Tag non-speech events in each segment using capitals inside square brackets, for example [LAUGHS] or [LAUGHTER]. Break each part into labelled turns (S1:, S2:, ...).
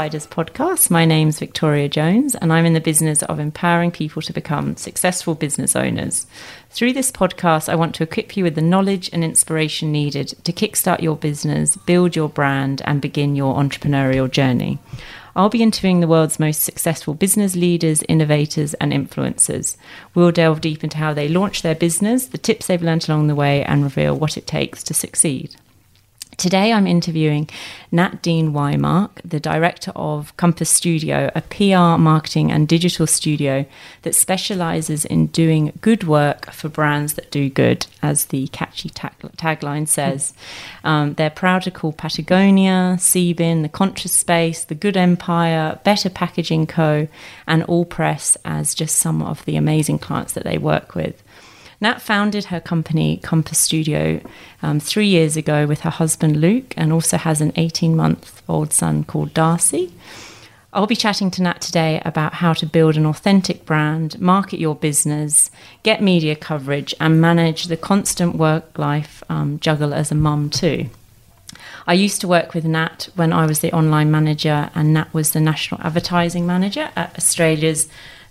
S1: Outsiders podcast. My name's Victoria Jones, and I'm in the business of empowering people to become successful business owners. Through this podcast, I want to equip you with the knowledge and inspiration needed to kickstart your business, build your brand, and begin your entrepreneurial journey. I'll be interviewing the world's most successful business leaders, innovators, and influencers. We'll delve deep into how they launch their business, the tips they've learned along the way, and reveal what it takes to succeed. Today, I'm interviewing Nat Dean Wymark, the director of Compass Studio, a PR, marketing, and digital studio that specializes in doing good work for brands that do good, as the catchy tag- tagline says. Um, they're proud to call Patagonia, Sebin, The Conscious Space, The Good Empire, Better Packaging Co., and Allpress as just some of the amazing clients that they work with. Nat founded her company, Compass Studio, um, three years ago with her husband Luke and also has an 18 month old son called Darcy. I'll be chatting to Nat today about how to build an authentic brand, market your business, get media coverage, and manage the constant work life um, juggle as a mum, too. I used to work with Nat when I was the online manager, and Nat was the national advertising manager at Australia's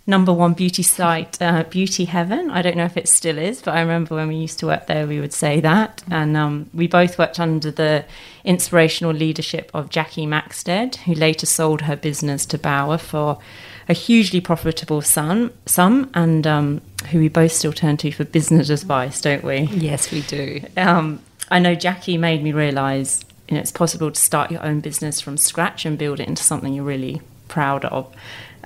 S1: number one beauty site, uh, Beauty Heaven. I don't know if it still is, but I remember when we used to work there, we would say that. And um, we both worked under the inspirational leadership of Jackie Maxted, who later sold her business to Bauer for a hugely profitable sum, sum and um, who we both still turn to for business advice, don't we?
S2: Yes, we do.
S1: Um, I know Jackie made me realise you know, it's possible to start your own business from scratch and build it into something you're really proud of.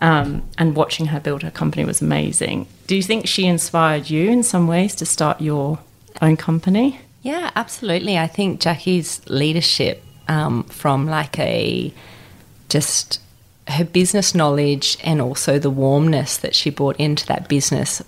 S1: Um, and watching her build her company was amazing. Do you think she inspired you in some ways to start your own company?
S2: Yeah, absolutely. I think Jackie's leadership um, from like a just her business knowledge and also the warmness that she brought into that business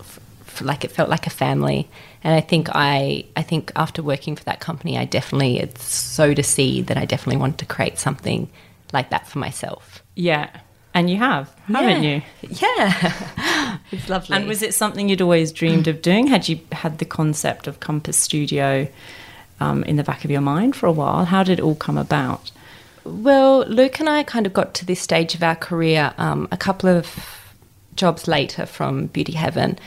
S2: like it felt like a family and i think i i think after working for that company i definitely it's so to see that i definitely wanted to create something like that for myself
S1: yeah and you have, haven't
S2: yeah.
S1: you?
S2: Yeah. [LAUGHS] it's lovely.
S1: And was it something you'd always dreamed of doing? Had you had the concept of Compass Studio um, in the back of your mind for a while? How did it all come about?
S2: Well, Luke and I kind of got to this stage of our career um, a couple of jobs later from Beauty Heaven,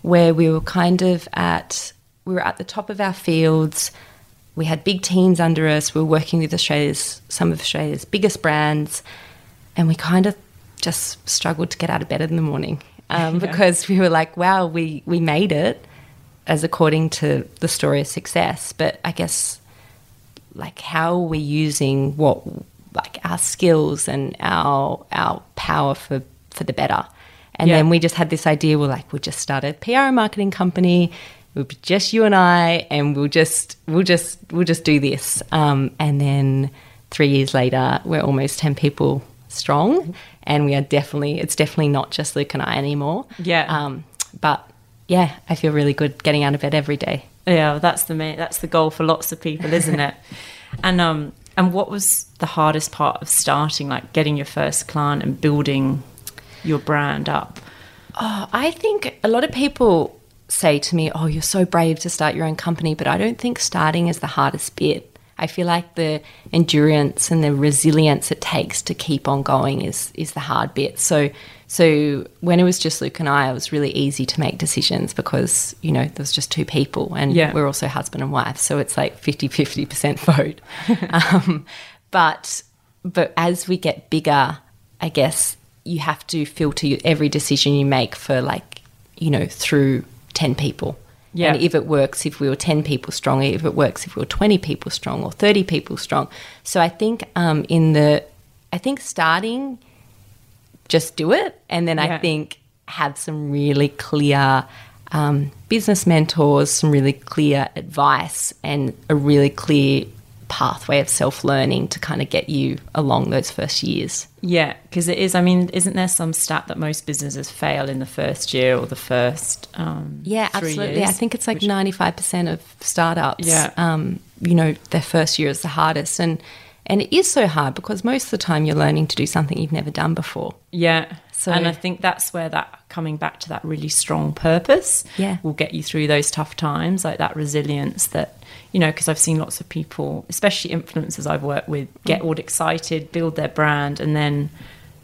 S2: where we were kind of at we were at the top of our fields. We had big teams under us. We were working with Australia's some of Australia's biggest brands, and we kind of just struggled to get out of bed in the morning um, yeah. because we were like, wow, we, we made it as according to the story of success. But I guess, like, how are we using what, like, our skills and our, our power for, for the better? And yeah. then we just had this idea, we're like, we'll just start a PR and marketing company. We'll be just you and I, and we'll just, we'll just, we'll just do this. Um, and then three years later, we're almost 10 people strong, and we are definitely it's definitely not just Luke and I anymore.
S1: Yeah.
S2: Um, but yeah, I feel really good getting out of bed every day.
S1: Yeah, that's the main, that's the goal for lots of people, isn't it? [LAUGHS] and um, and what was the hardest part of starting, like getting your first client and building your brand up?
S2: Oh, I think a lot of people say to me, "Oh, you're so brave to start your own company," but I don't think starting is the hardest bit. I feel like the endurance and the resilience it takes to keep on going is is the hard bit. So so when it was just Luke and I, it was really easy to make decisions because, you know, there was just two people and yeah. we're also husband and wife. So it's like 50 50% vote. [LAUGHS] um, but but as we get bigger, I guess you have to filter every decision you make for like, you know, through 10 people. Yeah. And if it works if we were 10 people strong, if it works if we were 20 people strong or 30 people strong. So I think um, in the, I think starting, just do it. And then yeah. I think have some really clear um, business mentors, some really clear advice, and a really clear pathway of self learning to kind of get you along those first years.
S1: Yeah, because it is. I mean, isn't there some stat that most businesses fail in the first year or the first? Um,
S2: yeah, absolutely. Years, I think it's like ninety five percent of startups. Yeah. Um, you know, their first year is the hardest, and And it is so hard because most of the time you're learning to do something you've never done before.
S1: Yeah.
S2: So-
S1: and I think that's where that coming back to that really strong purpose
S2: Yeah.
S1: will get you through those tough times, like that resilience that, you know, because I've seen lots of people, especially influencers I've worked with, get mm. all excited, build their brand, and then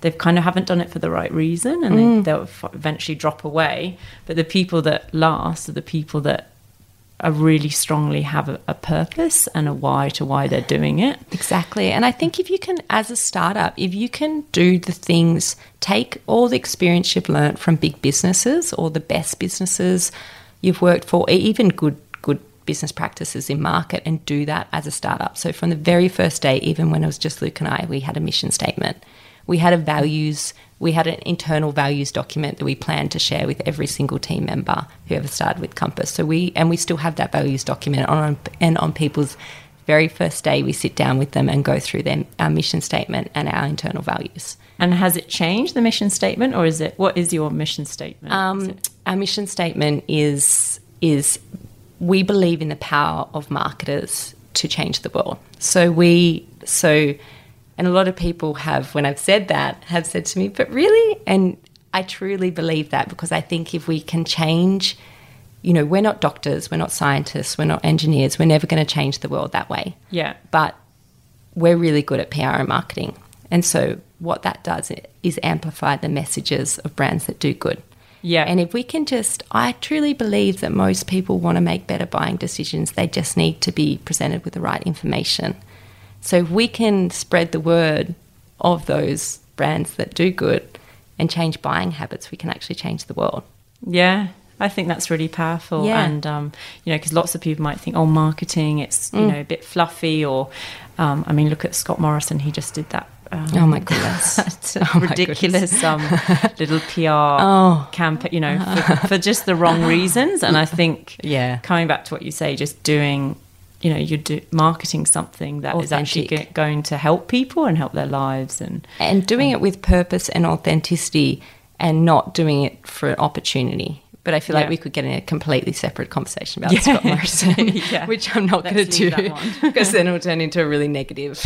S1: they've kind of haven't done it for the right reason and they, mm. they'll eventually drop away. But the people that last are the people that are really strongly have a, a purpose and a why to why they're doing it.
S2: Exactly. And I think if you can, as a startup, if you can do the things, take all the experience you've learned from big businesses or the best businesses you've worked for, even good business practices in market and do that as a startup. So from the very first day, even when it was just Luke and I, we had a mission statement. We had a values, we had an internal values document that we planned to share with every single team member who ever started with Compass. So we and we still have that values document on and on people's very first day we sit down with them and go through them our mission statement and our internal values.
S1: And has it changed the mission statement, or is it what is your mission statement?
S2: Um, our mission statement is is we believe in the power of marketers to change the world. So we so and a lot of people have when I've said that have said to me, but really and I truly believe that because I think if we can change you know, we're not doctors, we're not scientists, we're not engineers, we're never going to change the world that way
S1: yeah,
S2: but we're really good at PR and marketing. And so what that does is amplify the messages of brands that do good.
S1: Yeah.
S2: And if we can just, I truly believe that most people want to make better buying decisions. They just need to be presented with the right information. So if we can spread the word of those brands that do good and change buying habits, we can actually change the world.
S1: yeah. I think that's really powerful,
S2: Yeah.
S1: and um, you know, because lots of people might think, "Oh, marketing, it's you
S2: Mm.
S1: know a bit fluffy," or um, I mean, look at Scott Morrison; he just did that. Um,
S2: Oh my goodness. [LAUGHS]
S1: it's a
S2: Oh my
S1: ridiculous um, little PR [LAUGHS]
S2: Oh.
S1: campaign, you know, for, for just the wrong reasons. And I think,
S2: Yeah.
S1: coming back to what you say, just doing, you know, you're do, marketing something that that is actually
S2: Authentic.
S1: going to help people and help their lives. And
S2: and doing it with purpose and authenticity and not doing it for an opportunity. But I feel like we could get in a completely separate conversation about [LAUGHS]
S1: Yeah.
S2: Scott Morrison,
S1: Yeah.
S2: which I'm not going to do
S1: leave that one.
S2: because then it'll turn into a really negative.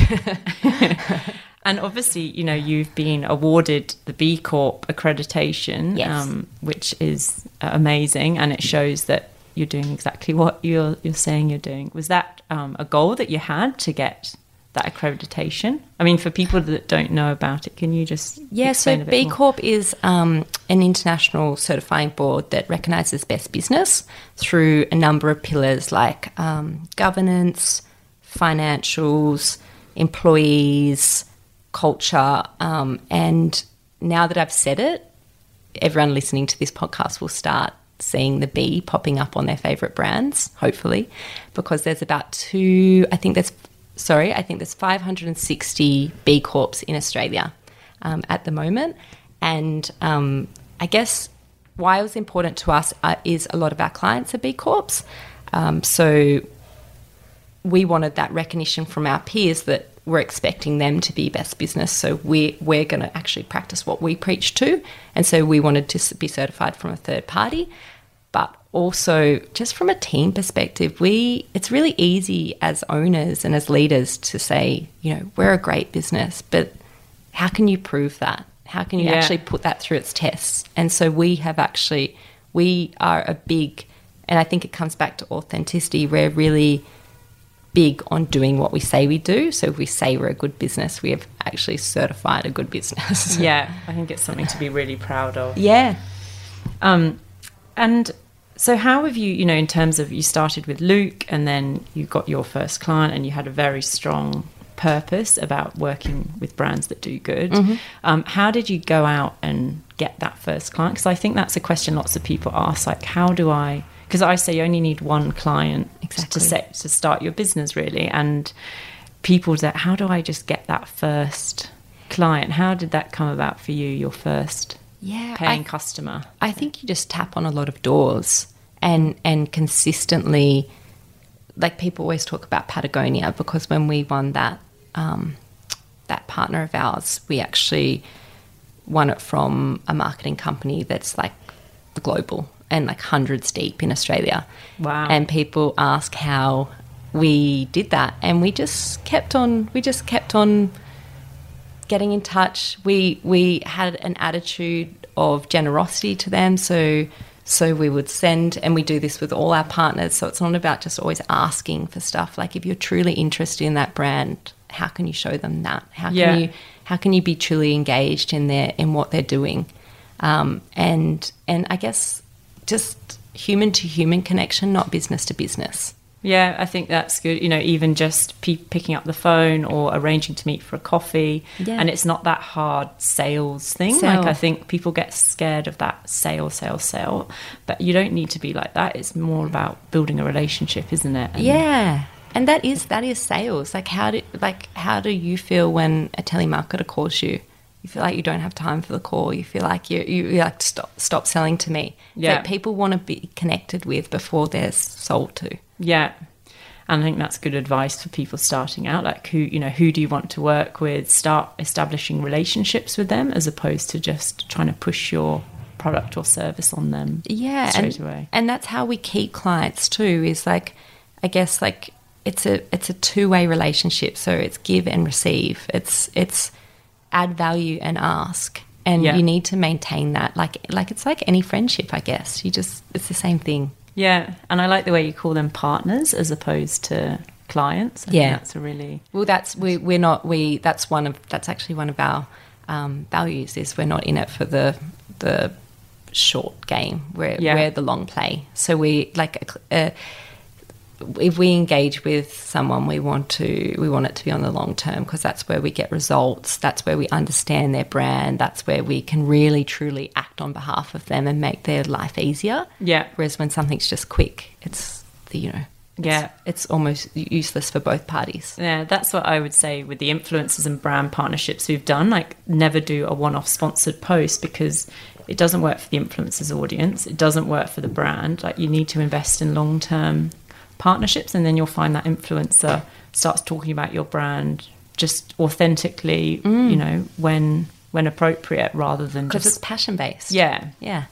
S1: And obviously, you know, you've been awarded the B Corp accreditation,
S2: Yes.
S1: um, which is uh, amazing, and it shows that you're doing exactly what you're you're saying you're doing. Was that um, a goal that you had to get that accreditation? I mean, for people that don't know about it, can you just
S2: Yeah, so
S1: explain a bit
S2: B
S1: more?
S2: Corp is um, an international certifying board that recognises best business through a number of pillars like um, governance, financials, employees, culture. Um, and now that I've said it, everyone listening to this podcast will start seeing the B popping up on their favorite brands, hopefully, because there's about two, I think there's, sorry, I think there's 560 B Corps in Australia um, at the moment. And um, I guess why it was important to us uh, is a lot of our clients are B Corps. Um, so we wanted that recognition from our peers that we're expecting them to be best business. So we, we're going to actually practice what we preach to. And so we wanted to be certified from a third party. But also, just from a team perspective, we it's really easy as owners and as leaders to say, you know, we're a great business, but how can you prove that? How can you
S1: Yeah.
S2: actually put that through its tests? And so we have actually, we are a big, and I think it comes back to authenticity. We're really big on doing what we say we do. So if we say we're a good business, we have actually certified a good business. [LAUGHS]
S1: Yeah, I think it's something to be really proud of.
S2: yeah.
S1: Um, and so, how have you, you know, in terms of you started with Luke and then you got your first client and you had a very strong purpose about working with brands that do good. Um, how did you go out and get that first client? Because I think that's a question lots of people ask like, how do I? Because I say you only need one client
S2: Exactly.
S1: to set to start your business, really. And people that, how do I just get that first client? How did that come about for you, your first
S2: Yeah.
S1: paying
S2: I-
S1: customer?
S2: I think you just tap on a lot of doors and and consistently like people always talk about Patagonia because when we won that um, that partner of ours, we actually won it from a marketing company that's like the global and like hundreds deep in Australia.
S1: Wow.
S2: And people ask how we did that and we just kept on we just kept on getting in touch we we had an attitude of generosity to them so so we would send and we do this with all our partners so it's not about just always asking for stuff like if you're truly interested in that brand how can you show them that how can
S1: Yeah.
S2: you how can you be truly engaged in their in what they're doing um, and and i guess just human to human connection not business to business
S1: Yeah, I think that's good. You know, even just pe- picking up the phone or arranging to meet for a coffee,
S2: Yeah.
S1: and it's not that hard sales thing.
S2: Sell.
S1: Like I think people get scared of that sale, sale, sale, but you don't need to be like that. It's more about building a relationship, isn't it? And-
S2: Yeah. And that is that is sales. Like how do like how do you feel when a telemarketer calls you? You feel like you don't have time for the call. You feel like you you like stop stop selling to me.
S1: Yeah.
S2: like people want to be connected with before they're sold to.
S1: Yeah. And I think that's good advice for people starting out. Like who, you know, who do you want to work with? Start establishing relationships with them as opposed to just trying to push your product or service on them.
S2: Yeah,
S1: straight
S2: and,
S1: away.
S2: and that's how we keep clients too. Is like, I guess like it's a it's a two way relationship. So it's give and receive. It's it's add value and ask, and
S1: Yeah.
S2: you need to maintain that. Like like it's like any friendship, I guess. You just it's the same thing.
S1: Yeah, and I like the way you call them partners as opposed to clients. I think
S2: Yeah.
S1: that's a really
S2: Well, that's we we're not we. That's one of that's actually one of our um, values. Is we're not in it for the the short game. We're
S1: Yeah.
S2: we're the long play. So we like uh, if we engage with someone, we want to we want it to be on the long term because that's where we get results. That's where we understand their brand. That's where we can really truly act on behalf of them and make their life easier.
S1: yeah,
S2: Whereas when something's just quick, it's the you know it's,
S1: Yeah.
S2: it's almost useless for both parties.
S1: yeah. That's what I would say with the influencers and brand partnerships we've done. Like, never do a one-off sponsored post because it doesn't work for the influencers audience. It doesn't work for the brand. Like, you need to invest in long-term partnerships, and then you'll find that influencer starts talking about your brand just authentically. You know, when when appropriate, rather than
S2: Because
S1: just
S2: it's passion based.
S1: yeah.
S2: Yeah.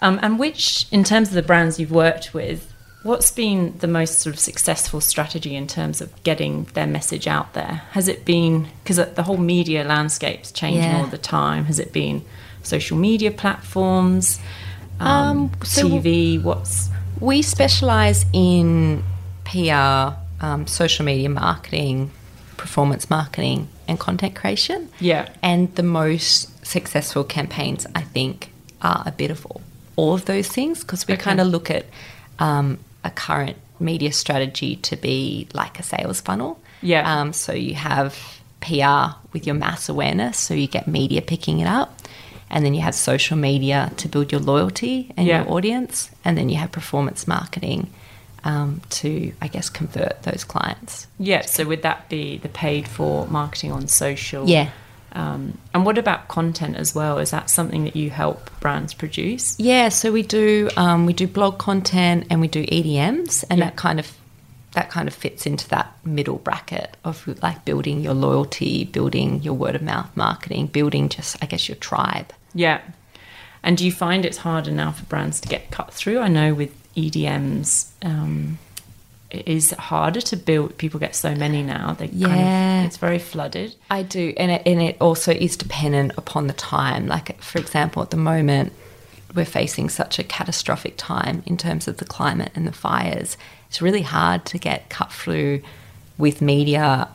S1: Um, and which, in terms of the brands you've worked with, what's been the most sort of successful strategy in terms of getting their message out there? Has it been because the whole media landscape's changing
S2: Yeah.
S1: all the time? Has it been social media platforms, um,
S2: Um, so-
S1: TV? What's
S2: We specialize in PR, um, social media marketing, performance marketing, and content creation.
S1: yeah,
S2: And the most successful campaigns, I think, are a bit of all, all of those things because we
S1: Okay.
S2: kind of look at um, a current media strategy to be like a sales funnel.
S1: Yeah.
S2: Um, so you have PR with your mass awareness, so you get media picking it up. And then you have social media to build your loyalty and
S1: Yeah.
S2: your audience. And then you have performance marketing um, to, I guess, convert those clients.
S1: yeah. So would that be the paid for marketing on social?
S2: Yeah.
S1: Um, and what about content as well? Is that something that you help brands produce?
S2: Yeah, so we do um, we do blog content and we do EDMs, and
S1: Yeah.
S2: that kind of that kind of fits into that middle bracket of like building your loyalty, building your word of mouth marketing, building just I guess your tribe.
S1: Yeah. And do you find it's harder now for brands to get cut through? I know with EDMs, um, it is harder to build. People get so many now. They kind
S2: Yeah.
S1: of, it's very flooded.
S2: I do, and it, and it also is dependent upon the time. Like for example, at the moment, we're facing such a catastrophic time in terms of the climate and the fires. It's really hard to get cut through with media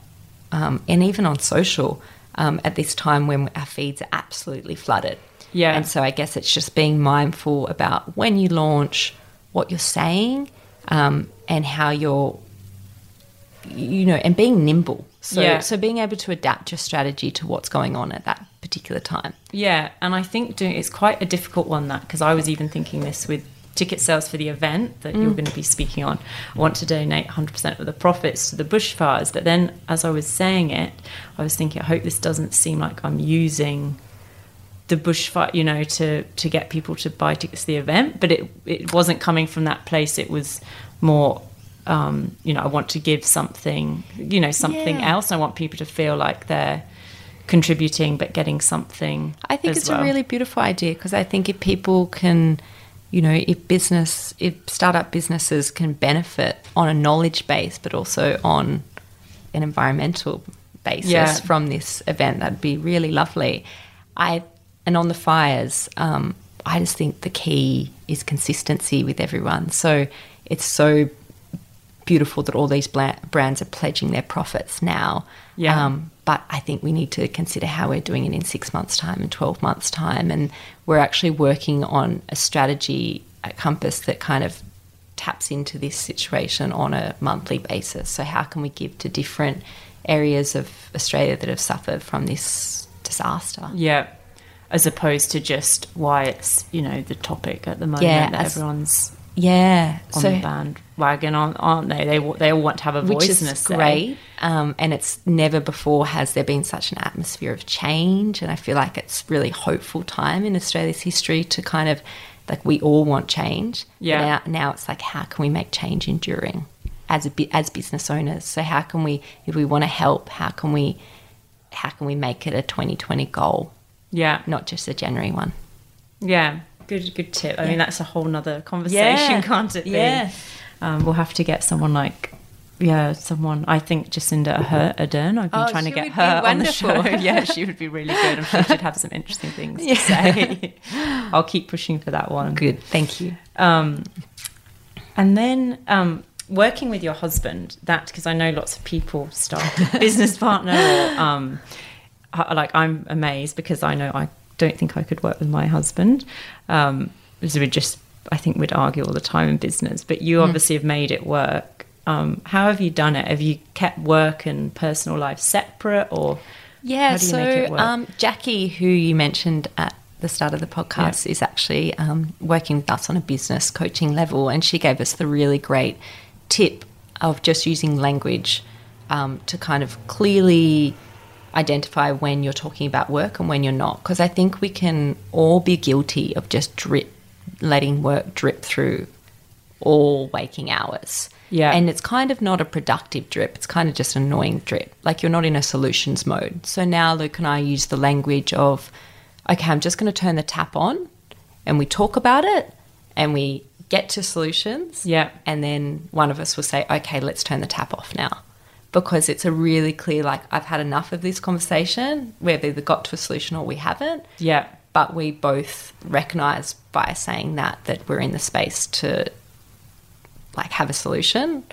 S2: um, and even on social um, at this time when our feeds are absolutely flooded.
S1: Yeah.
S2: And so I guess it's just being mindful about when you launch, what you're saying, um, and how you're, you know, and being nimble. So,
S1: Yeah.
S2: so being able to adapt your strategy to what's going on at that particular time.
S1: Yeah, and I think doing it's quite a difficult one that because I was even thinking this with ticket sales for the event that you're going to be speaking on. I want to donate 100% of the profits to the bushfires, but then as I was saying it, I was thinking, I hope this doesn't seem like I'm using the bushfire, you know, to to get people to buy tickets to the event. But it it wasn't coming from that place. It was more. Um, you know, I want to give something, you know, something
S2: Yeah.
S1: else. I want people to feel like they're contributing but getting something.
S2: I think it's
S1: well.
S2: a really beautiful idea because I think if people can you know, if business, if startup businesses can benefit on a knowledge base, but also on an environmental basis
S1: Yeah.
S2: from this event, that'd be really lovely. I and on the fires, um, I just think the key is consistency with everyone. So it's so beautiful that all these brands are pledging their profits now.
S1: Yeah.
S2: Um, but I think we need to consider how we're doing it in six months' time and 12 months' time. And we're actually working on a strategy at Compass that kind of taps into this situation on a monthly basis. So, how can we give to different areas of Australia that have suffered from this disaster?
S1: Yeah. As opposed to just why it's, you know, the topic at the moment
S2: Yeah,
S1: that
S2: as-
S1: everyone's
S2: Yeah.
S1: on
S2: so,
S1: the bandwagon, aren't, aren't they? They they all want to have a voice
S2: which
S1: in
S2: is great. Um, and it's never before has there been such an atmosphere of change. And I feel like it's really hopeful time in Australia's history to kind of like we all want change.
S1: Yeah.
S2: Now, now it's like how can we make change enduring as a as business owners? So how can we, if we want to help, how can we, how can we make it a 2020 goal,
S1: Yeah.
S2: not just a January one?
S1: Yeah, good good tip. I mean, that's a whole nother conversation,
S2: Yeah,
S1: can't it? Be?
S2: yeah.
S1: Um, we'll have to get someone like, yeah, someone. I think Jacinda Her- Ardern. I've been
S2: Oh,
S1: trying to get her on the show. [LAUGHS] yeah, she would be really good. I'm sure she'd have some interesting things to say. [LAUGHS] I'll keep pushing for that one.
S2: Good, thank you.
S1: Um, and then um, working with your husband, that because I know lots of people start [LAUGHS] business partner. Or, um, like I'm amazed because I know I don't think I could work with my husband. Um, because we just, I think we'd argue all the time in business. But
S2: Hmm.
S1: you obviously have made it work. Um, how have you done it? Have you kept work and personal life separate, or
S2: Yeah,
S1: How do you
S2: so
S1: make it work?
S2: Um, Jackie, who you mentioned at the start of the podcast, is actually um, working with us on a business coaching level, and she gave us the really great tip of just using language um, to kind of clearly identify when you're talking about work and when you're not. Because I think we can all be guilty of just drip, letting work drip through all waking hours.
S1: Yeah.
S2: And it's kind of not a productive drip. It's kind of just an annoying drip. Like you're not in a solutions mode. So now Luke and I use the language of, okay, I'm just going to turn the tap on and we talk about it and we get to solutions.
S1: Yeah.
S2: And then one of us will say, okay, let's turn the tap off now. Because it's a really clear, like, I've had enough of this conversation. We've either got to a solution or we haven't
S1: yeah,
S2: but we both recognize by saying that that we're in the space to like have a solution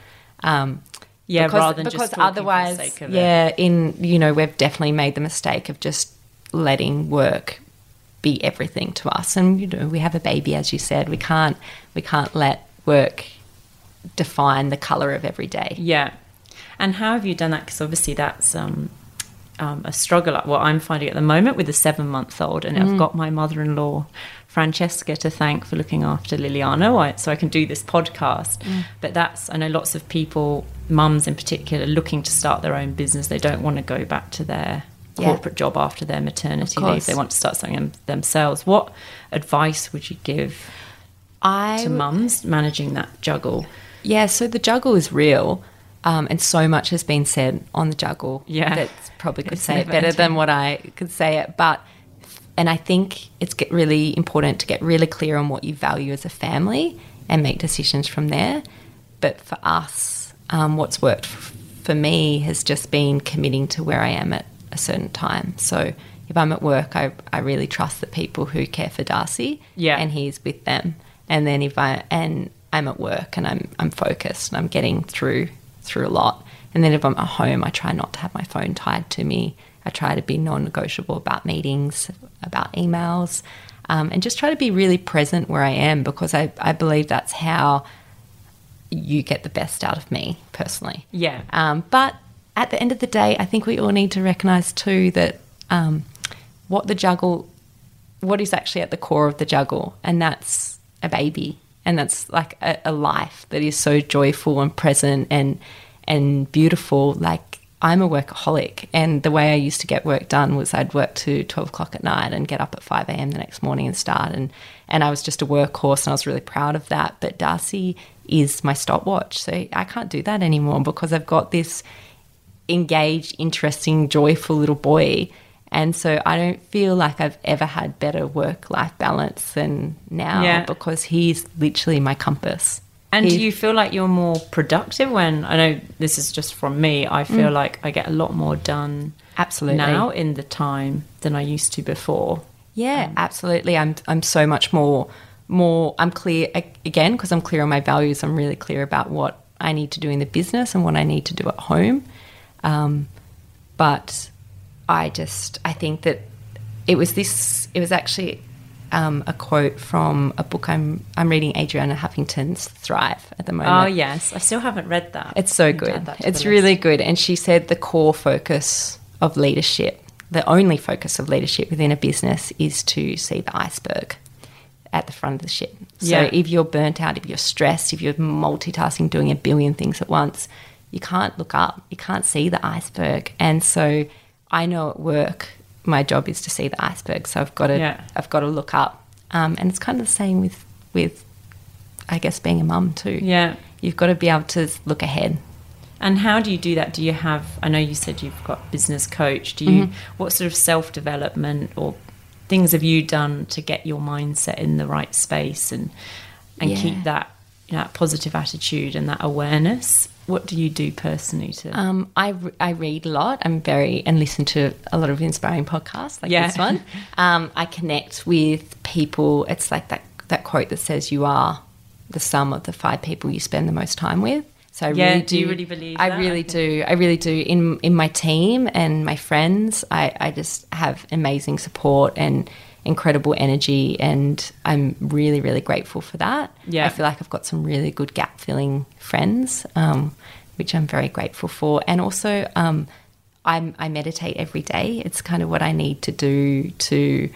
S2: um
S1: Yeah,
S2: because,
S1: rather than just
S2: because otherwise
S1: of it.
S2: yeah in you know we've definitely made the mistake of just letting work be everything to us and you know we have a baby as you said we can't we can't let work define the color of every day
S1: Yeah. And how have you done that? Because obviously that's um, um, a struggle. Like what I'm finding at the moment with a seven month old, and I've got my mother in law, Francesca, to thank for looking after Liliana, so I can do this podcast. But that's I know lots of people, mums in particular, looking to start their own business. They don't want to go back to their
S2: Yeah.
S1: corporate job after their maternity leave. They want to start something themselves. What advice would you give
S2: I
S1: to mums managing that juggle?
S2: Yeah, so the juggle is real, um, and so much has been said on the juggle.
S1: Yeah.
S2: that's probably could
S1: It's
S2: say it better than what I could say it. But and I think it's really important to get really clear on what you value as a family and make decisions from there. But for us, um, what's worked f- for me has just been committing to where I am at a certain time. So if I'm at work, I, I really trust the people who care for Darcy,
S1: Yeah.
S2: and he's with them. And then if I and I'm at work and I'm I'm focused and I'm getting through through a lot. And then if I'm at home, I try not to have my phone tied to me. I try to be non-negotiable about meetings, about emails, um, and just try to be really present where I am because I, I believe that's how you get the best out of me personally.
S1: Yeah.
S2: Um, but at the end of the day, I think we all need to recognize too that um, what the juggle, what is actually at the core of the juggle, and that's a baby, and that's like a, a life that is so joyful and present and and beautiful. Like I'm a workaholic, and the way I used to get work done was I'd work to twelve o'clock at night and get up at five a.m. the next morning and start, and and I was just a workhorse, and I was really proud of that. But Darcy is my stopwatch, so I can't do that anymore because I've got this engaged, interesting, joyful little boy. And so I don't feel like I've ever had better work life balance than now
S1: Yeah.
S2: because he's literally my compass.
S1: And
S2: He-
S1: do you feel like you're more productive when I know this is just from me? I feel like I get a lot more done
S2: Absolutely.
S1: now in the time than I used to before.
S2: Yeah, absolutely. I'm I'm so much more more I'm clear again because I'm clear on my values. I'm really clear about what I need to do in the business and what I need to do at home. Um, but I just I think that it was this. It was actually um, a quote from a book I'm I'm reading, Adriana Huffington's Thrive at the moment.
S1: Oh yes, I still haven't read that.
S2: It's so good.
S1: add that to the
S2: It's
S1: list.
S2: really good. And she said the core focus of leadership, the only focus of leadership within a business is to see the iceberg at the front of the ship. So
S1: Yeah.
S2: if you're burnt out, if you're stressed, if you're multitasking, doing a billion things at once, you can't look up. You can't see the iceberg. And so I know at work, my job is to see the iceberg. So I've got to,
S1: Yeah.
S2: I've got to look up. Um, and it's kind of the same with, with, I guess, being a mum too.
S1: Yeah.
S2: You've got to be able to look ahead.
S1: And how do you do that? Do you have? I know you said you've got business coach. Do you? What sort of self development or things have you done to get your mindset in the right space and and
S2: Yeah.
S1: keep that you know, that positive attitude and that awareness? What do you do personally to?
S2: Um, I, I read a lot. I'm very and listen to a lot of inspiring podcasts like
S1: Yeah.
S2: this one. [LAUGHS] Um, I connect with people. It's like that that quote that says you are the sum of the five people you spend the most time with. So I
S1: Yeah,
S2: really
S1: do
S2: do.
S1: you really believe
S2: I
S1: that?
S2: really do. I really do. In in my team and my friends, I, I just have amazing support and incredible energy, and I'm really really grateful for that.
S1: Yeah.
S2: I feel like I've got some really good gap filling friends, um, which I'm very grateful for. And also, um, I'm, I meditate every day. It's kind of what I need to do to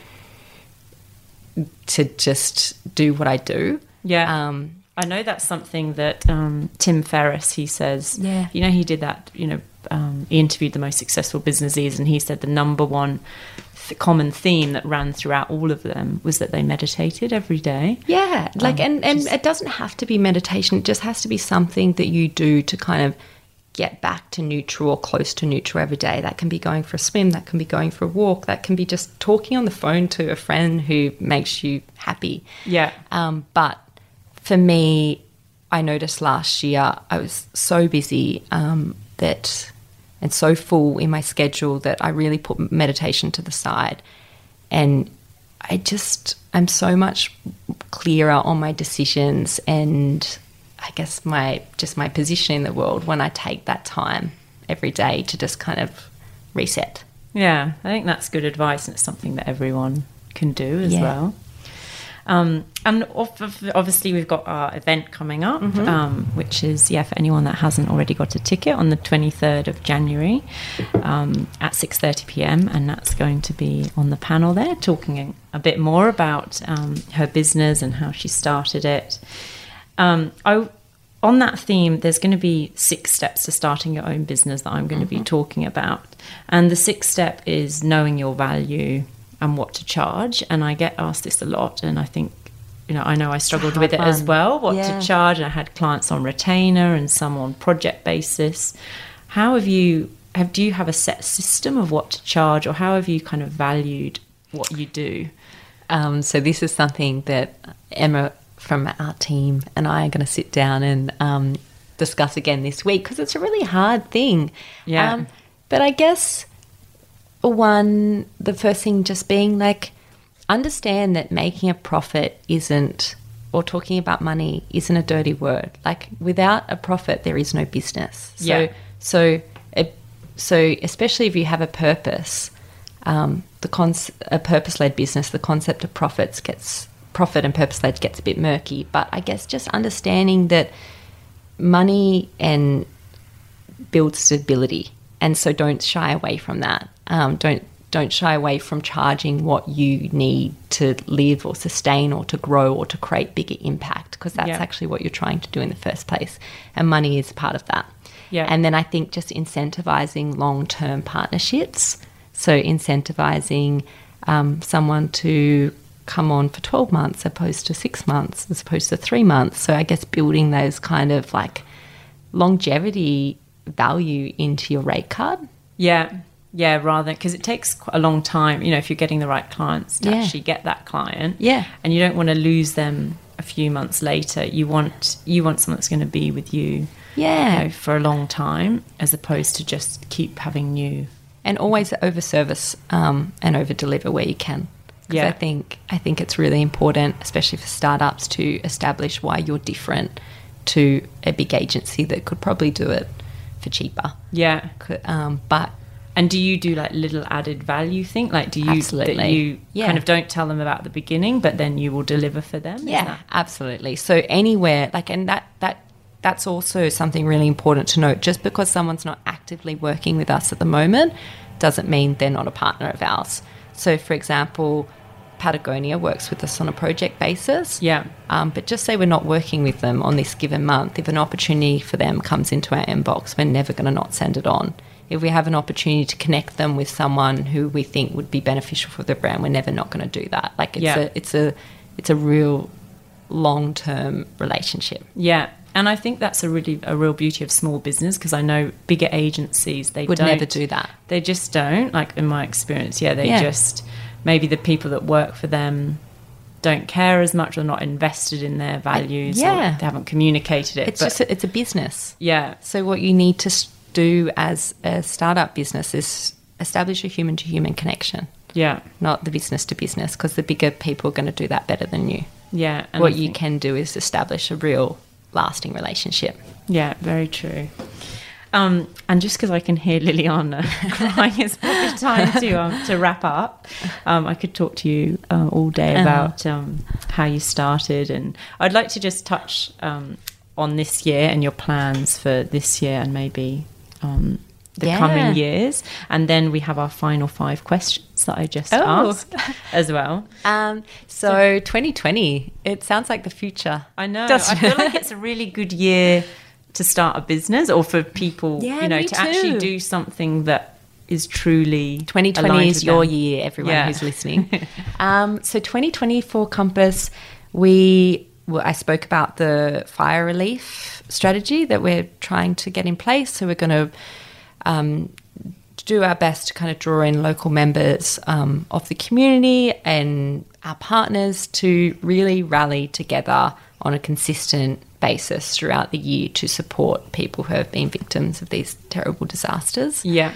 S2: to just do what I do.
S1: Yeah.
S2: Um,
S1: I know that's something that um, Tim Ferriss he says.
S2: Yeah.
S1: You know, he did that. You know, um, he interviewed the most successful businesses, and he said the number one th- common theme that ran throughout all of them was that they meditated every day.
S2: Yeah, like
S1: Um,
S2: and and
S1: just-
S2: it doesn't have to be meditation. It just has to be something that you do to kind of get back to neutral or close to neutral every day. That can be going for a swim, that can be going for a walk, that can be just talking on the phone to a friend who makes you happy.
S1: Yeah.
S2: Um, but for me, I noticed last year I was so busy um, that and so full in my schedule that I really put meditation to the side. And I just, I'm so much clearer on my decisions and I guess my, just my position in the world when I take that time every day to just kind of reset.
S1: Yeah, I think that's good advice, and it's something that everyone can do as
S2: Yeah.
S1: well. Um, and ob- obviously, we've got our event coming up,
S2: Mm-hmm.
S1: um, which is yeah for anyone that hasn't already got a ticket on the twenty third of January um, at six thirty pm, and that's going to be on the panel there, talking a bit more about um, her business and how she started it. Um, I on that theme, there's going to be six steps to starting your own business that I'm going to be talking about. And the sixth step is knowing your value and what to charge. And I get asked this a lot, and I think, you know, I know I struggled with it as well, what
S2: Yeah.
S1: to charge. And I had clients on retainer and some on project basis. How have you have do you have a set system of what to charge, or how have you kind of valued what you do?
S2: Um, so this is something that Emma from our team and I are going to sit down and um, discuss again this week because it's a really hard thing.
S1: Yeah.
S2: Um, but I guess one, the first thing just being like, understand that making a profit isn't, or talking about money isn't a dirty word. Like without a profit, there is no business. So,
S1: Yeah.
S2: so, so especially if you have a purpose, um, the cons- a purpose-led business, the concept of profits gets profit and purpose-led gets a bit murky. But I guess just understanding that money and build stability, and so don't shy away from that. Um, don't don't shy away from charging what you need to live or sustain or to grow or to create bigger impact because that's
S1: Yeah.
S2: actually what you're trying to do in the first place, and money is part of that.
S1: Yeah.
S2: And then I think just incentivizing long term partnerships. So incentivizing um, someone to come on for 12 months opposed to six months as opposed to three months. So I guess building those kind of like longevity value into your rate card.
S1: Yeah. Yeah, rather because it takes a long time. You know, if you're getting the right clients to
S2: Yeah.
S1: actually get that client.
S2: Yeah.
S1: and you don't want to lose them a few months later. You want you want someone that's going to be with you,
S2: Yeah.
S1: you know, for a long time, as opposed to just keep having new.
S2: and always over service um, and over deliver where you can
S1: Yeah.
S2: I think I think it's really important, especially for startups, to establish why you're different to a big agency that could probably do it for cheaper.
S1: Yeah,
S2: Um, but
S1: and do you do like little added value thing? Like, do you that you
S2: Yeah.
S1: kind of don't tell them about the beginning, but then you will deliver for them?
S2: Yeah,
S1: that-
S2: absolutely. So anywhere like, and that that that's also something really important to note. Just because someone's not actively working with us at the moment, doesn't mean they're not a partner of ours. So, for example, Patagonia works with us on a project basis.
S1: Yeah.
S2: Um, but just say we're not working with them on this given month. If an opportunity for them comes into our inbox, we're never going to not send it on. If we have an opportunity to connect them with someone who we think would be beneficial for the brand, we're never not going to do that. Like it's
S1: Yeah.
S2: a it's a it's a real long term relationship.
S1: Yeah, and I think that's a really a real beauty of small business because I know bigger agencies they
S2: Would never do that.
S1: They just don't. Like in my experience, yeah, they
S2: Yeah.
S1: just maybe the people that work for them don't care as much or not invested in their values.
S2: yeah.
S1: they haven't communicated it.
S2: It's
S1: but
S2: just a, it's a business.
S1: yeah,
S2: So what you need to do as a startup business is establish a human to human connection,
S1: yeah,
S2: not the business to business, because the bigger people are going to do that better than you.
S1: yeah. And
S2: what you can do is establish a real lasting relationship.
S1: Yeah, very true. Um, and just because I can hear Liliana [LAUGHS] crying, it's probably time to um, to wrap up. Um, I could talk to you uh, all day
S2: Uh-huh.
S1: about um, how you started, and I'd like to just touch um, on this year and your plans for this year and maybe um, the
S2: Yeah.
S1: coming years. And then we have our final five questions that I just
S2: Oh.
S1: asked as well. [LAUGHS]
S2: Um, so 2020, it sounds like the future.
S1: I know. I feel like it's a really good year to start a business or for people,
S2: Yeah,
S1: you know, to actually do something that is truly
S2: 2020 is your
S1: them.
S2: year, everyone
S1: Yeah.
S2: who's listening. [LAUGHS] um, so 2020 for Compass, we well, I spoke about the fire relief strategy that we're trying to get in place. So we're going to um, do our best to kind of draw in local members um, of the community and our partners to really rally together on a consistent basis throughout the year to support people who have been victims of these terrible disasters.
S1: Yeah.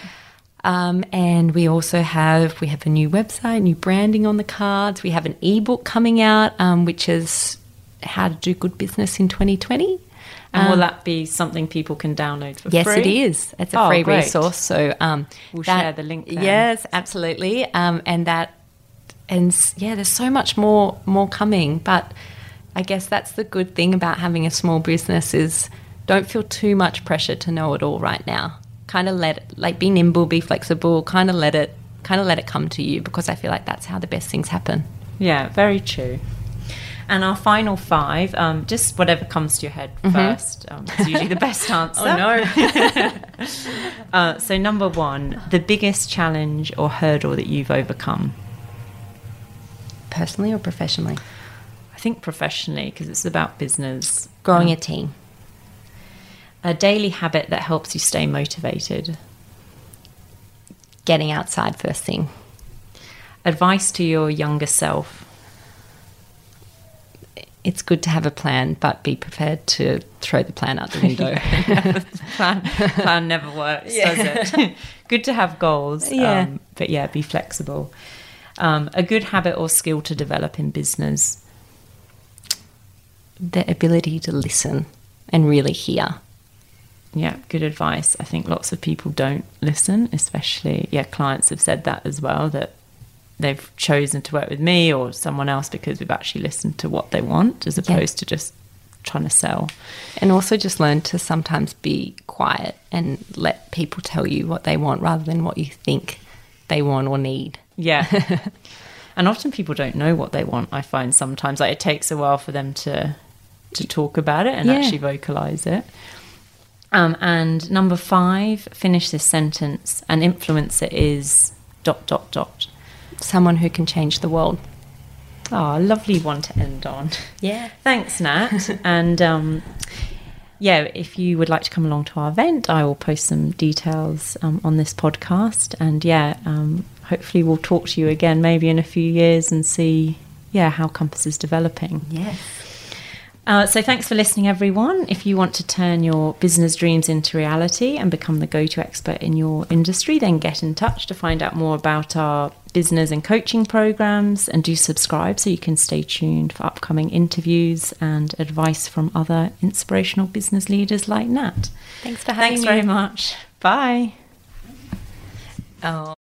S2: Um, and we also have we have a new website, new branding on the cards. We have an ebook coming out, um, which is how to do good business in 2020.
S1: And will
S2: Um,
S1: that be something people can download for
S2: Yes,
S1: free?
S2: Yes, it is. It's a
S1: Oh,
S2: free
S1: great.
S2: resource. So um,
S1: We'll share the link then.
S2: Yes, absolutely. Um, and that, and yeah, there's so much more more coming. But I guess that's the good thing about having a small business is don't feel too much pressure to know it all right now. Kind of let it, like be nimble, be flexible. Kind of let it, kind of let it come to you because I feel like that's how the best things happen.
S1: Yeah, very true. And our final five, um, just whatever comes to your head first. Um, it's usually the best [LAUGHS] answer.
S2: Mm-hmm. no. [LAUGHS]
S1: Uh, so, number one, the biggest challenge or hurdle that you've overcome.
S2: Personally or professionally,
S1: I think professionally, because it's about business.
S2: growing
S1: Um,
S2: a team.
S1: a daily habit that helps you stay motivated.
S2: Getting outside first thing.
S1: Advice to your younger self.
S2: It's good to have a plan, but be prepared to throw the plan out the window. [LAUGHS]
S1: plan, plan never works, does it? [LAUGHS] good to have goals,
S2: Yeah.
S1: um, but yeah, be flexible. Um, a good habit or skill to develop in business.
S2: The ability to listen and really hear.
S1: Yeah, good advice. I think lots of people don't listen, especially, yeah, clients have said that as well, that they've chosen to work with me or someone else because we've actually listened to what they want as opposed to just trying to sell.
S2: And also just learn to sometimes be quiet and let people tell you what they want rather than what you think they want or need.
S1: Yeah. [LAUGHS] and often people don't know what they want, I find sometimes. Like it takes a while for them to to talk about it and
S2: Yeah.
S1: actually vocalize it. Um, and number five, finish this sentence. An influencer is dot dot dot.
S2: Someone who can change the world.
S1: Oh, lovely one to end on.
S2: Yeah.
S1: Thanks, Nat. [LAUGHS] and um, yeah, if you would like to come along to our event, I will post some details um, on this podcast. And yeah, um, hopefully we'll talk to you again maybe in a few years and see, yeah, how Compass is developing.
S2: Yes.
S1: Uh, so thanks for listening, everyone. If you want to turn your business dreams into reality and become the go-to expert in your industry, then get in touch to find out more about our business and coaching programs and do subscribe so you can stay tuned for upcoming interviews and advice from other inspirational business leaders like Nat.
S2: Thanks for having
S1: Thanks
S2: me.
S1: Thanks very much. Bye.
S2: Oh.